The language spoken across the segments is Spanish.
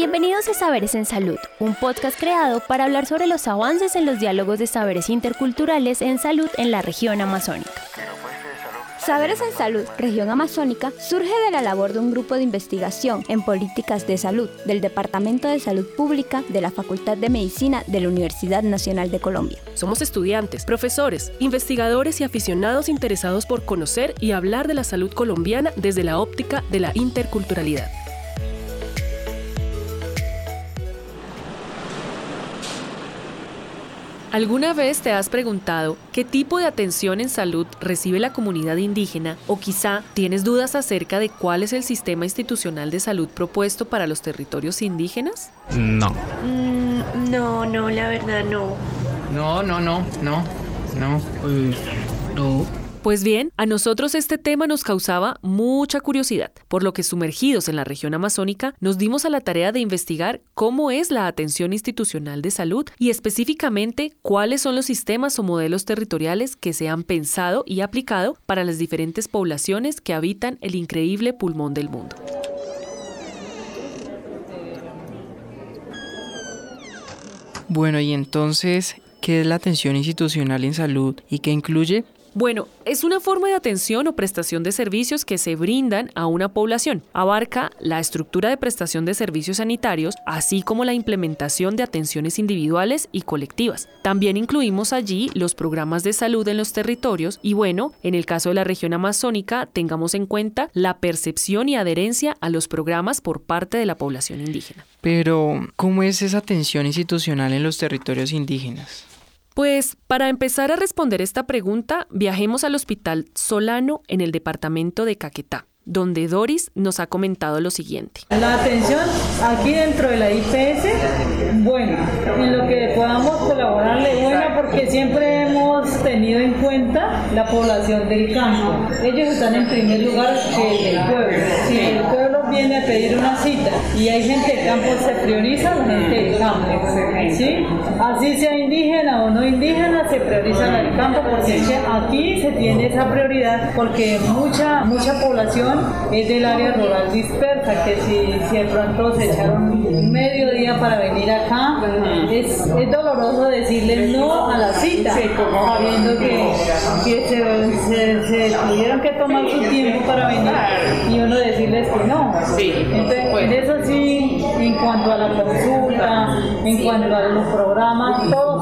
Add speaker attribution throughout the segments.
Speaker 1: Bienvenidos a Saberes en Salud, un podcast creado para hablar sobre los avances en los diálogos de saberes interculturales en salud en la región amazónica. Saberes en Salud, región amazónica, surge de la labor de un grupo de investigación en políticas de salud del Departamento de Salud Pública de la Facultad de Medicina de la Universidad Nacional de Colombia.
Speaker 2: Somos estudiantes, profesores, investigadores y aficionados interesados por conocer y hablar de la salud colombiana desde la óptica de la interculturalidad. ¿Alguna vez te has preguntado qué tipo de atención en salud recibe la comunidad indígena o quizá tienes dudas acerca de cuál es el sistema institucional de salud propuesto para los territorios indígenas?
Speaker 3: No.
Speaker 4: Mm, no, no, la verdad no.
Speaker 3: No, no, no, no, no.
Speaker 2: no. Pues bien, a nosotros este tema nos causaba mucha curiosidad, por lo que sumergidos en la región amazónica nos dimos a la tarea de investigar cómo es la atención institucional de salud y específicamente cuáles son los sistemas o modelos territoriales que se han pensado y aplicado para las diferentes poblaciones que habitan el increíble pulmón del mundo.
Speaker 3: Bueno, y entonces, ¿qué es la atención institucional en salud y qué incluye?
Speaker 2: Bueno, es una forma de atención o prestación de servicios que se brindan a una población. Abarca la estructura de prestación de servicios sanitarios, así como la implementación de atenciones individuales y colectivas. También incluimos allí los programas de salud en los territorios y bueno, en el caso de la región amazónica, tengamos en cuenta la percepción y adherencia a los programas por parte de la población indígena.
Speaker 3: Pero, ¿cómo es esa atención institucional en los territorios indígenas?
Speaker 2: Pues para empezar a responder esta pregunta, viajemos al Hospital Solano en el departamento de Caquetá donde Doris nos ha comentado lo siguiente.
Speaker 5: La atención aquí dentro de la IPS, buena, en lo que podamos colaborarle, buena porque siempre hemos tenido en cuenta la población del campo. Ellos están en primer lugar que el pueblo. Si el pueblo viene a pedir una cita y hay gente del campo, se prioriza gente del campo. ¿sí? Así sea indígena o no indígena, se prioriza la del campo porque aquí se tiene esa prioridad porque mucha, mucha población es del área rural dispersa, que si, si de pronto se echaron medio día para venir acá, es, es doloroso decirle no a la cita, sabiendo que, que se, se, tuvieron que tomar su tiempo para venir y uno decirles que no. Entonces, en eso sí, en cuanto a la consulta, en cuanto a los programas, todo.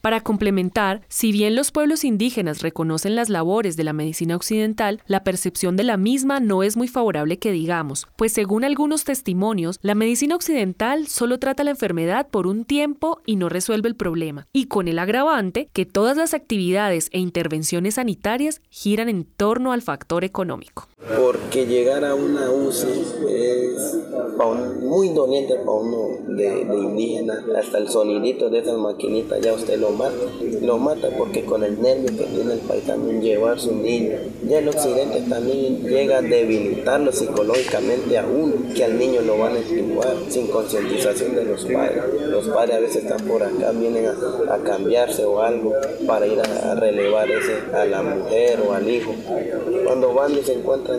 Speaker 2: Para complementar, si bien los pueblos indígenas reconocen las labores de la medicina occidental, la percepción de la misma no es muy favorable que digamos, pues según algunos testimonios, la medicina occidental solo trata la enfermedad por un tiempo y no resuelve el problema, y con el agravante que todas las actividades e intervenciones sanitarias giran en torno al factor económico.
Speaker 6: Porque llegar a una UCI es muy doliente para uno de, indígena, hasta el sonidito de esas maquinitas ya usted lo mata. Lo mata porque con el nervio que tiene el país también llevar su niño. Ya el occidente también llega a debilitarlo psicológicamente a uno, que al niño lo van a extirpar sin concientización de los padres. Los padres a veces están por acá, vienen a, cambiarse o algo para ir a, relevar ese, a la mujer o al hijo. Cuando van y se encuentran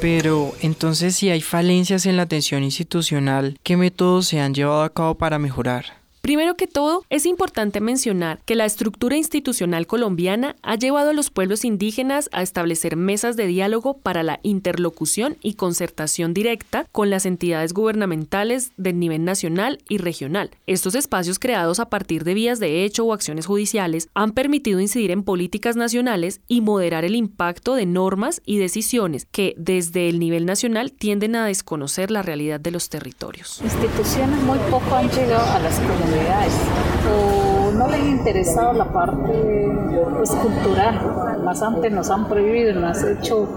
Speaker 3: Pero entonces si hay falencias en la atención institucional, ¿qué métodos se han llevado a cabo para mejorar?
Speaker 2: Primero que todo, es importante mencionar que la estructura institucional colombiana ha llevado a los pueblos indígenas a establecer mesas de diálogo para la interlocución y concertación directa con las entidades gubernamentales del nivel nacional y regional. Estos espacios creados a partir de vías de hecho o acciones judiciales han permitido incidir en políticas nacionales y moderar el impacto de normas y decisiones que desde el nivel nacional tienden a desconocer la realidad de los territorios.
Speaker 7: Instituciones muy poco han llegado a las o
Speaker 5: pero no les ha interesado la parte pues, cultural. Más antes nos han prohibido, nos han hecho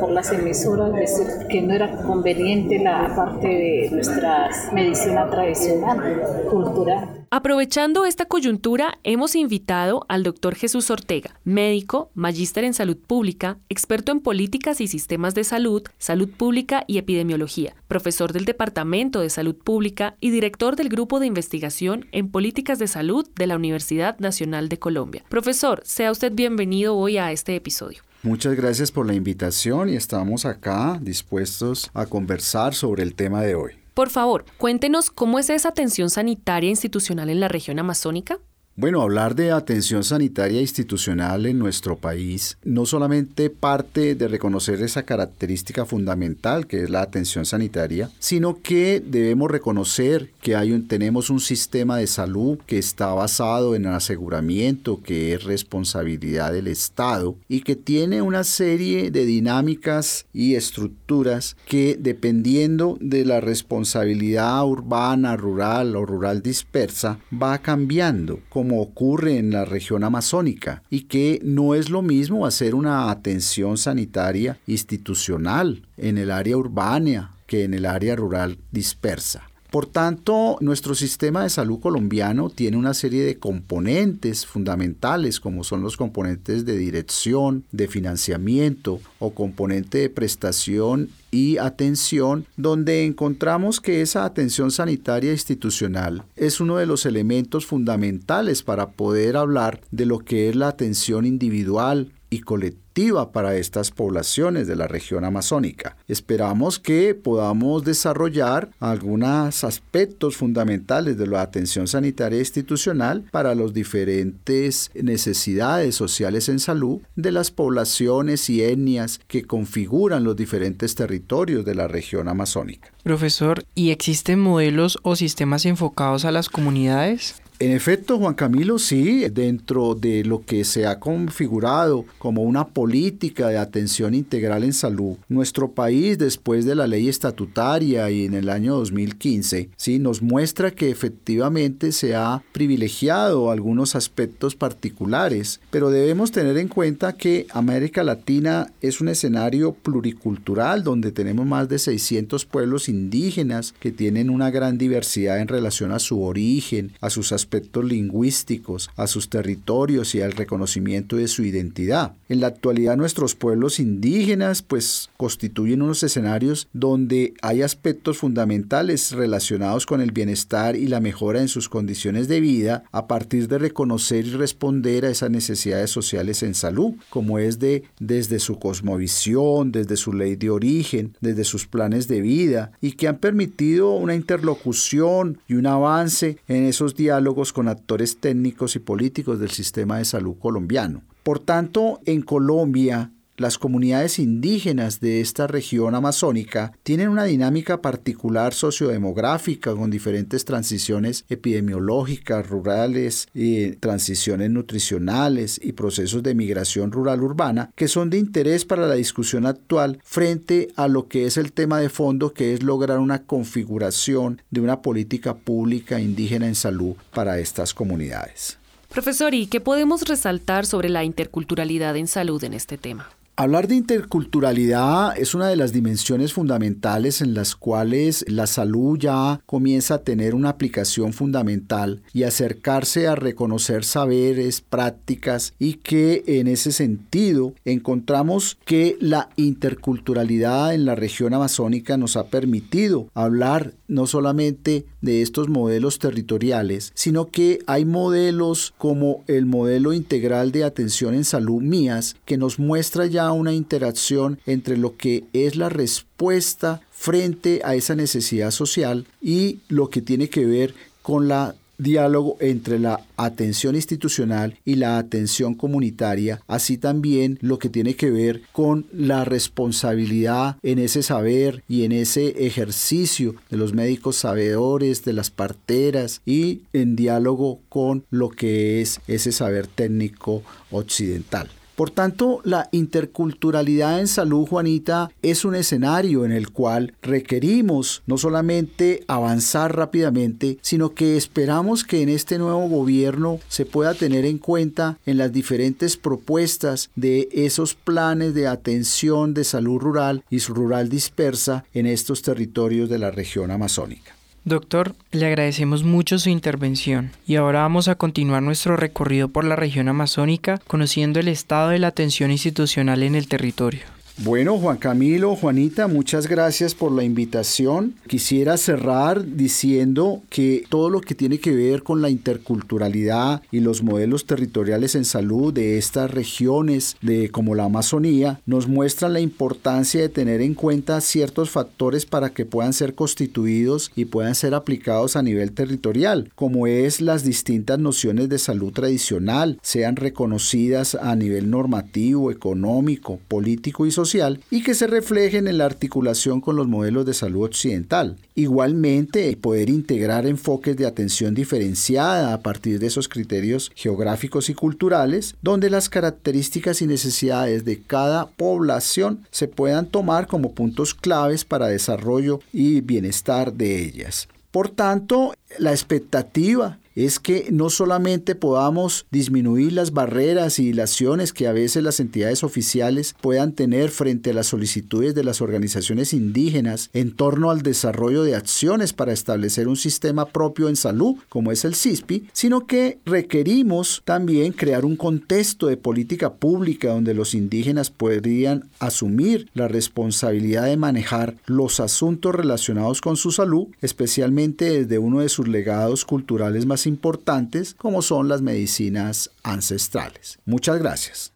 Speaker 5: por las emisoras decir que no era conveniente la parte de nuestra medicina tradicional, cultural.
Speaker 2: Aprovechando esta coyuntura, hemos invitado al doctor Jesús Ortega, médico, magíster en salud pública, experto en políticas y sistemas de salud, salud pública y epidemiología, profesor del Departamento de Salud Pública y director del Grupo de Investigación en Políticas de Salud de la Universidad Nacional de Colombia. Profesor, sea usted bienvenido hoy a este episodio.
Speaker 7: Muchas gracias por la invitación y estamos acá dispuestos a conversar sobre el tema de hoy.
Speaker 2: Por favor, cuéntenos cómo es esa atención sanitaria institucional en la región amazónica.
Speaker 7: Bueno, hablar de atención sanitaria institucional en nuestro país no solamente parte de reconocer esa característica fundamental que es la atención sanitaria, sino que debemos reconocer que hay un, tenemos un sistema de salud que está basado en el aseguramiento, que es responsabilidad del Estado y que tiene una serie de dinámicas y estructuras que dependiendo de la responsabilidad urbana, rural o rural dispersa va cambiando. Como ocurre en la región amazónica y que no es lo mismo hacer una atención sanitaria institucional en el área urbana que en el área rural dispersa. Por tanto, nuestro sistema de salud colombiano tiene una serie de componentes fundamentales, como son los componentes de dirección, de financiamiento o componente de prestación y atención, donde encontramos que esa atención sanitaria institucional es uno de los elementos fundamentales para poder hablar de lo que es la atención individual y colectiva para estas poblaciones de la región amazónica. Esperamos que podamos desarrollar algunos aspectos fundamentales de la atención sanitaria institucional para las diferentes necesidades sociales en salud de las poblaciones y etnias que configuran los diferentes territorios de la región amazónica.
Speaker 3: Profesor, ¿y existen modelos o sistemas enfocados a las comunidades?
Speaker 7: En efecto, Juan Camilo, sí, dentro de lo que se ha configurado como una política de atención integral en salud, nuestro país, después de la ley estatutaria y en el año 2015, sí, nos muestra que efectivamente se ha privilegiado algunos aspectos particulares, pero debemos tener en cuenta que América Latina es un escenario pluricultural donde tenemos más de 600 pueblos indígenas que tienen una gran diversidad en relación a su origen, a sus aspectos aspectos lingüísticos, a sus territorios y al reconocimiento de su identidad. En la actualidad nuestros pueblos indígenas pues constituyen unos escenarios donde hay aspectos fundamentales relacionados con el bienestar y la mejora en sus condiciones de vida a partir de reconocer y responder a esas necesidades sociales en salud, como es de desde su cosmovisión, desde su ley de origen, desde sus planes de vida y que han permitido una interlocución y un avance en esos diálogos con actores técnicos y políticos del sistema de salud colombiano. Por tanto, en Colombia, las comunidades indígenas de esta región amazónica tienen una dinámica particular sociodemográfica con diferentes transiciones epidemiológicas, rurales, y transiciones nutricionales y procesos de migración rural-urbana que son de interés para la discusión actual frente a lo que es el tema de fondo que es lograr una configuración de una política pública indígena en salud para estas comunidades.
Speaker 2: Profesor, ¿y qué podemos resaltar sobre la interculturalidad en salud en este tema?
Speaker 7: Hablar de interculturalidad es una de las dimensiones fundamentales en las cuales la salud ya comienza a tener una aplicación fundamental y acercarse a reconocer saberes, prácticas y que en ese sentido encontramos que la interculturalidad en la región amazónica nos ha permitido hablar no solamente de estos modelos territoriales, sino que hay modelos como el modelo integral de atención en salud mías que nos muestra ya una interacción entre lo que es la respuesta frente a esa necesidad social y lo que tiene que ver con la diálogo entre la atención institucional y la atención comunitaria, así también lo que tiene que ver con la responsabilidad en ese saber y en ese ejercicio de los médicos sabedores, de las parteras y en diálogo con lo que es ese saber técnico occidental. Por tanto, la interculturalidad en salud, Juanita, es un escenario en el cual requerimos no solamente avanzar rápidamente, sino que esperamos que en este nuevo gobierno se pueda tener en cuenta en las diferentes propuestas de esos planes de atención de salud rural y rural dispersa en estos territorios de la región amazónica.
Speaker 3: Doctor, le agradecemos mucho su intervención y ahora vamos a continuar nuestro recorrido por la región amazónica conociendo el estado de la atención institucional en el territorio.
Speaker 7: Bueno, Juan Camilo, Juanita, muchas gracias por la invitación. Quisiera cerrar diciendo que todo lo que tiene que ver con la interculturalidad y los modelos territoriales en salud de estas regiones de como la Amazonía nos muestran la importancia de tener en cuenta ciertos factores para que puedan ser constituidos y puedan ser aplicados a nivel territorial, como es las distintas nociones de salud tradicional, sean reconocidas a nivel normativo, económico, político y social y que se reflejen en la articulación con los modelos de salud occidental. Igualmente, poder integrar enfoques de atención diferenciada a partir de esos criterios geográficos y culturales, donde las características y necesidades de cada población se puedan tomar como puntos claves para desarrollo y bienestar de ellas. Por tanto, la expectativa es que no solamente podamos disminuir las barreras y dilaciones que a veces las entidades oficiales puedan tener frente a las solicitudes de las organizaciones indígenas en torno al desarrollo de acciones para establecer un sistema propio en salud, como es el CISPI, sino que requerimos también crear un contexto de política pública donde los indígenas podrían asumir la responsabilidad de manejar los asuntos relacionados con su salud, especialmente desde uno de sus legados culturales importantes como son las medicinas ancestrales. Muchas gracias.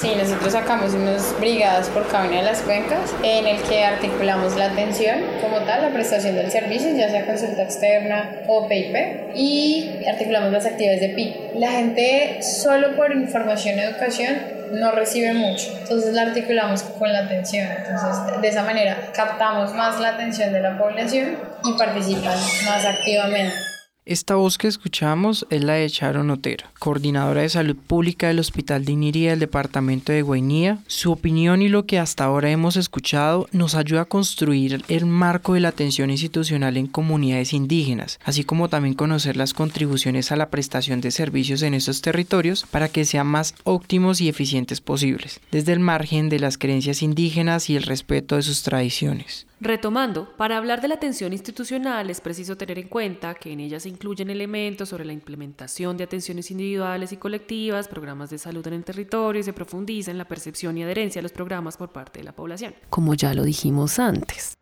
Speaker 8: Sí, nosotros sacamos unas brigadas por cada una de las cuencas en el que articulamos la atención como tal, la prestación del servicio, ya sea consulta externa o PIP, y articulamos las actividades de PIP. La gente solo por información y educación no recibe mucho, entonces la articulamos con la atención, entonces de esa manera captamos más la atención de la población y participan más activamente.
Speaker 3: Esta voz que escuchamos es la de Sharon Otero, coordinadora de salud pública del Hospital de Iniría del departamento de Guainía. Su opinión y lo que hasta ahora hemos escuchado nos ayuda a construir el marco de la atención institucional en comunidades indígenas, así como también conocer las contribuciones a la prestación de servicios en estos territorios para que sean más óptimos y eficientes posibles, desde el margen de las creencias indígenas y el respeto de sus tradiciones.
Speaker 2: Retomando, para hablar de la atención institucional es preciso tener en cuenta que en ella se incluyen elementos sobre la implementación de atenciones individuales y colectivas, programas de salud en el territorio y se profundiza en la percepción y adherencia a los programas por parte de la población. Como ya lo dijimos antes.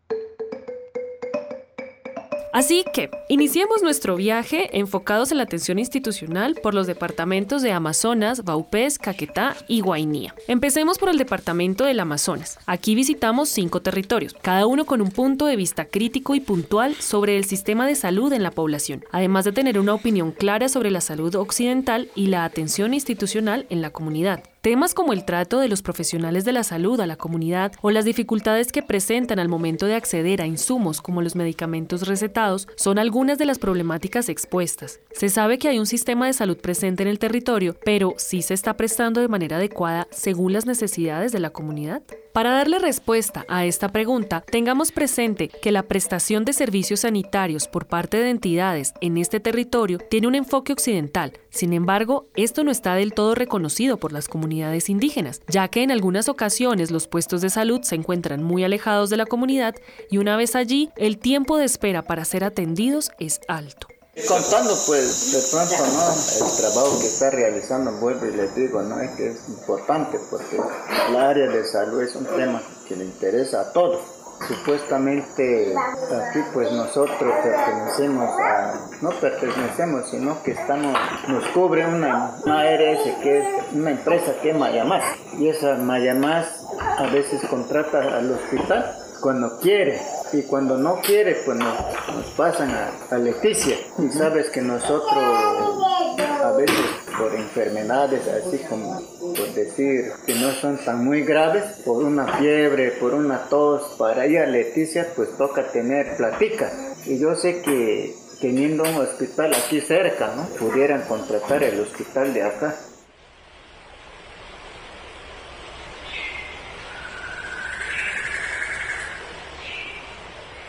Speaker 2: Así que, iniciemos nuestro viaje enfocados en la atención institucional por los departamentos de Amazonas, Baupés, Caquetá y Guainía. Empecemos por el departamento del Amazonas. Aquí visitamos cinco territorios, cada uno con un punto de vista crítico y puntual sobre el sistema de salud en la población, además de tener una opinión clara sobre la salud occidental y la atención institucional en la comunidad. Temas como el trato de los profesionales de la salud a la comunidad o las dificultades que presentan al momento de acceder a insumos como los medicamentos recetados son algunas de las problemáticas expuestas. Se sabe que hay un sistema de salud presente en el territorio, pero ¿sí se está prestando de manera adecuada según las necesidades de la comunidad? Para darle respuesta a esta pregunta, tengamos presente que la prestación de servicios sanitarios por parte de entidades en este territorio tiene un enfoque occidental. Sin embargo, esto no está del todo reconocido por las comunidades indígenas, ya que en algunas ocasiones los puestos de salud se encuentran muy alejados de la comunidad y una vez allí, el tiempo de espera para ser atendidos es alto.
Speaker 9: Contando pues de pronto. El trabajo que está realizando, vuelvo y les digo, ¿no? Es que es importante porque la área de salud es un tema que le interesa a todos. Supuestamente aquí pues nosotros pertenecemos a, no pertenecemos, sino que estamos, nos cubre una, una ARS que es una empresa que es Mayamás. Y esa Mayamás a veces contrata al hospital cuando quiere y cuando no quiere, pues nos, pasan a, Leticia. Y sabes que nosotros a veces por enfermedades así como por decir que no son tan muy graves, por una fiebre, por una tos, para ir a Leticia pues toca tener platica. Y yo sé que teniendo un hospital aquí cerca, ¿no? Pudieran contratar el hospital de acá.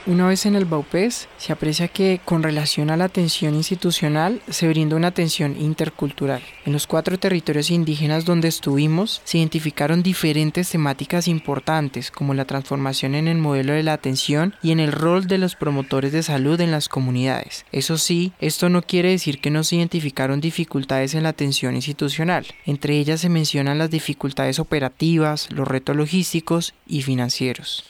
Speaker 3: Una vez en el Baupés, se aprecia que con relación a la atención institucional se brinda una atención intercultural. En los cuatro territorios indígenas donde estuvimos, se identificaron diferentes temáticas importantes como la transformación en el modelo de la atención y en el rol de los promotores de salud en las comunidades. Eso sí, esto no quiere decir que no se identificaron dificultades en la atención institucional. Entre ellas se mencionan las dificultades operativas, los retos logísticos y financieros.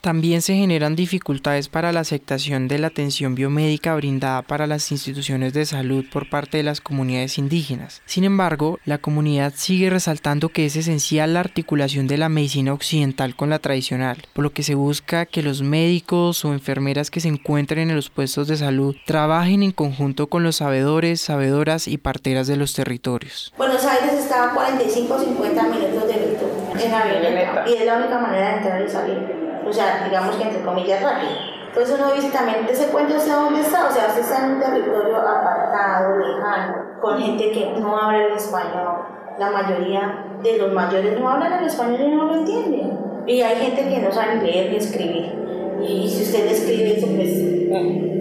Speaker 3: También se generan dificultades para la aceptación de la atención biomédica brindada para las instituciones de salud por parte de las comunidades indígenas. Sin embargo, la comunidad sigue resaltando que es esencial la articulación de la medicina occidental con la tradicional, por lo que se busca que los médicos o enfermeras que se encuentren en los puestos de salud trabajen en conjunto con los sabedores, sabedoras y parteras de los territorios.
Speaker 10: Buenos Aires está a 45 50 minutos de virtud en avioneta y es la única manera de entrar y salir o sea, digamos que entre comillas rápido. Entonces uno dice también, ¿se cuenta usted dónde está? O sea, usted está en un territorio apartado, lejano, con gente que no habla el español. La mayoría de los mayores no hablan el español y no lo entienden. Y hay gente que no sabe leer ni escribir. Y si usted escribe eso, pues...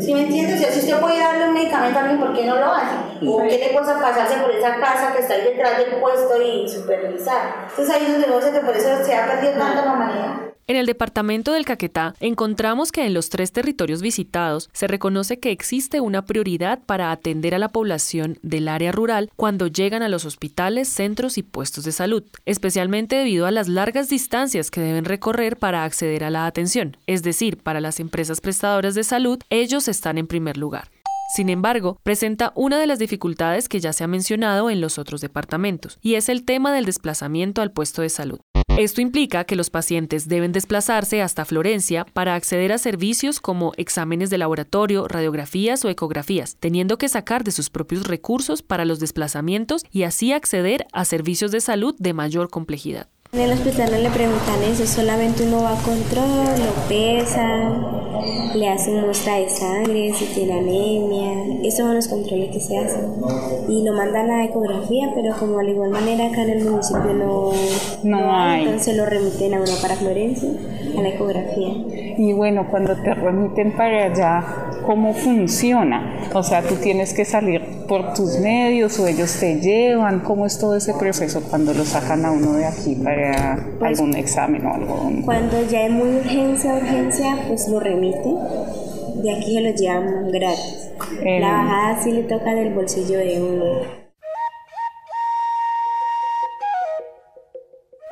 Speaker 10: ¿Sí me entiende? O sea, si usted puede darle un medicamento a alguien, ¿por qué no lo hace? ¿O qué le cosa pasarse por esa casa que está ahí detrás del puesto y supervisar? Entonces ahí es donde uno que por eso se ha perdido tanto la humanidad.
Speaker 2: En el departamento del Caquetá encontramos que en los tres territorios visitados se reconoce que existe una prioridad para atender a la población del área rural cuando llegan a los hospitales, centros y puestos de salud, especialmente debido a las largas distancias que deben recorrer para acceder a la atención, es decir, para las empresas prestadoras de salud, ellos están en primer lugar. Sin embargo, presenta una de las dificultades que ya se ha mencionado en los otros departamentos, y es el tema del desplazamiento al puesto de salud. Esto implica que los pacientes deben desplazarse hasta Florencia para acceder a servicios como exámenes de laboratorio, radiografías o ecografías, teniendo que sacar de sus propios recursos para los desplazamientos y así acceder a servicios de salud de mayor complejidad.
Speaker 11: En el hospital no le preguntan eso, solamente uno va a control, lo pesa, le hacen muestra de sangre, si tiene anemia, esos son los controles que se hacen. Y lo mandan a ecografía, pero como de igual manera acá en el municipio no, no, hay, entonces lo remiten a uno para Florencia, la ecografía.
Speaker 12: Y bueno, cuando te remiten para allá, ¿cómo funciona? O sea, tú tienes que salir por tus medios o ellos te llevan, ¿cómo es todo ese proceso cuando lo sacan a uno de aquí para pues, algún examen o algo.
Speaker 11: Cuando ya es muy urgencia, urgencia, pues lo remite. De aquí se lo llevan gratis. La bajada sí le toca del bolsillo de uno.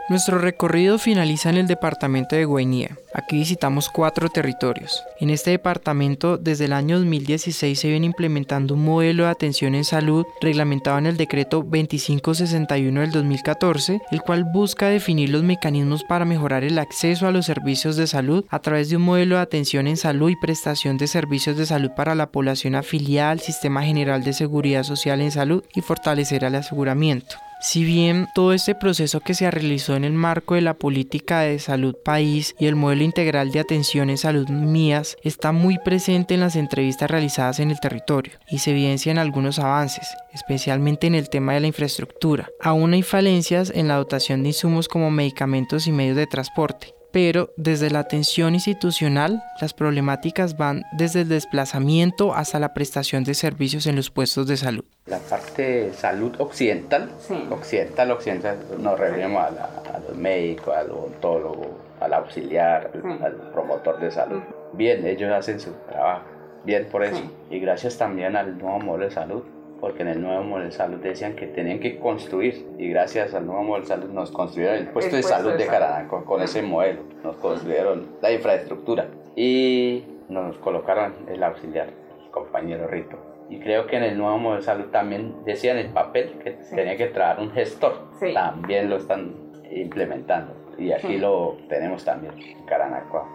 Speaker 3: Nuestro recorrido finaliza en el departamento de Guainía. Aquí visitamos cuatro territorios. En este departamento, desde el año 2016 se viene implementando un modelo de atención en salud reglamentado en el decreto 2561 del 2014, el cual busca definir los mecanismos para mejorar el acceso a los servicios de salud a través de un modelo de atención en salud y prestación de servicios de salud para la población afiliada al Sistema General de Seguridad Social en Salud y fortalecer el aseguramiento. Si bien todo este proceso que se realizó en el marco de la política de salud país y el modelo integral de atención en salud mías está muy presente en las entrevistas realizadas en el territorio y se evidencian algunos avances, especialmente en el tema de la infraestructura. Aún hay falencias en la dotación de insumos como medicamentos y medios de transporte, pero desde la atención institucional las problemáticas van desde el desplazamiento hasta la prestación de servicios en los puestos de salud.
Speaker 13: La parte de salud occidental, occidental, occidental, nos referimos a, los médicos, al odontólogo, al auxiliar, al promotor de salud. Bien, ellos hacen su trabajo, bien por eso. Y gracias también al nuevo modelo de salud, porque en el nuevo modelo de salud decían que tenían que construir y gracias al nuevo modelo de salud nos construyeron el puesto, de, salud de, Caranaco con ese modelo, nos construyeron la infraestructura y nos colocaron el auxiliar, el compañero Rito. Y creo que en el nuevo modelo de salud también decían el papel que tenía que traer un gestor, también lo están implementando y aquí lo tenemos también en Caranaco.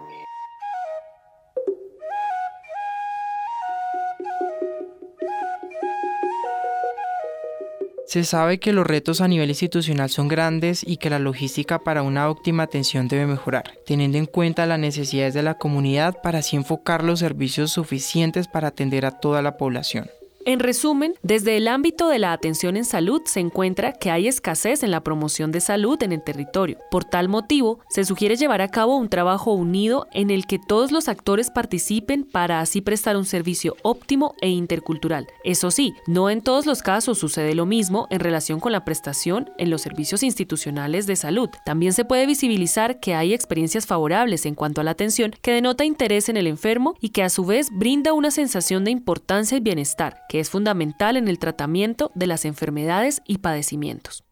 Speaker 3: Se sabe que los retos a nivel institucional son grandes y que la logística para una óptima atención debe mejorar, teniendo en cuenta las necesidades de la comunidad para así enfocar los servicios suficientes para atender a toda la población.
Speaker 2: En resumen, desde el ámbito de la atención en salud se encuentra que hay escasez en la promoción de salud en el territorio. Por tal motivo, se sugiere llevar a cabo un trabajo unido en el que todos los actores participen para así prestar un servicio óptimo e intercultural. Eso sí, no en todos los casos sucede lo mismo en relación con la prestación en los servicios institucionales de salud. También se puede visibilizar que hay experiencias favorables en cuanto a la atención que denota interés en el enfermo y que a su vez brinda una sensación de importancia y bienestar que es fundamental en el tratamiento de las enfermedades y padecimientos.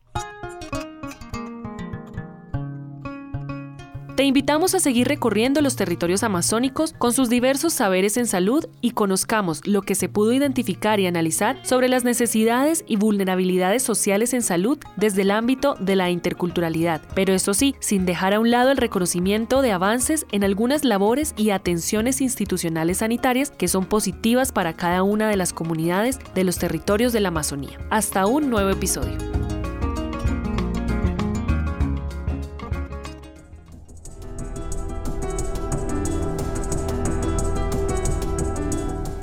Speaker 2: Te invitamos a seguir recorriendo los territorios amazónicos con sus diversos saberes en salud y conozcamos lo que se pudo identificar y analizar sobre las necesidades y vulnerabilidades sociales en salud desde el ámbito de la interculturalidad, pero eso sí, sin dejar a un lado el reconocimiento de avances en algunas labores y atenciones institucionales sanitarias que son positivas para cada una de las comunidades de los territorios de la Amazonía. Hasta un nuevo episodio.